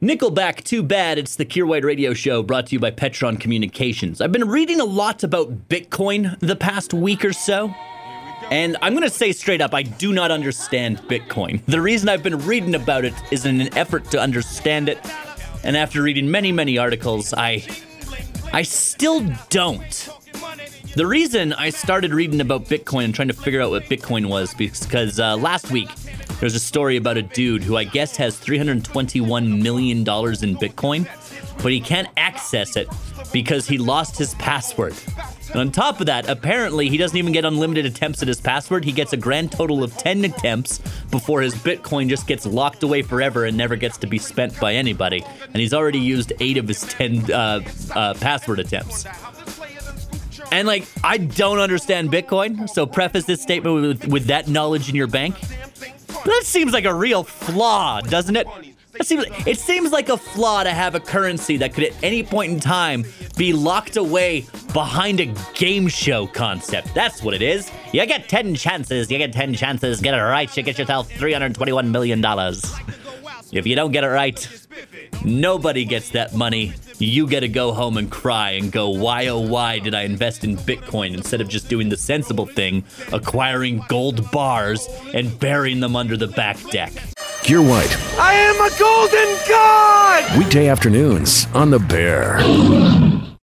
Nickelback, too bad. It's the Kier White Radio Show brought to you by Petron Communications. I've been reading a lot about Bitcoin the past week or so. And I'm going to say straight up, I do not understand Bitcoin. The reason I've been reading about it is in an effort to understand it. And after reading many, many articles, I. I still don't. The reason I started reading about Bitcoin and trying to figure out what Bitcoin was because uh, last week there's a story about a dude who I guess has $321 million in Bitcoin, but he can't access it because he lost his password. And on top of that, apparently he doesn't even get unlimited attempts at his password. He gets a grand total of 10 attempts before his Bitcoin just gets locked away forever and never gets to be spent by anybody. And he's already used eight of his 10 uh, uh, password attempts. And like, I don't understand Bitcoin, so preface this statement with, with that knowledge in your bank. That seems like a real flaw, doesn't it? It seems, it seems like a flaw to have a currency that could at any point in time be locked away behind a game show concept. That's what it is. You get 10 chances, you get 10 chances, get it right, you get yourself $321 million. If you don't get it right, nobody gets that money. You get to go home and cry and go, why oh why did I invest in Bitcoin instead of just doing the sensible thing, acquiring gold bars and burying them under the back deck? Kier White. I am a golden god! Weekday afternoons on The Bear.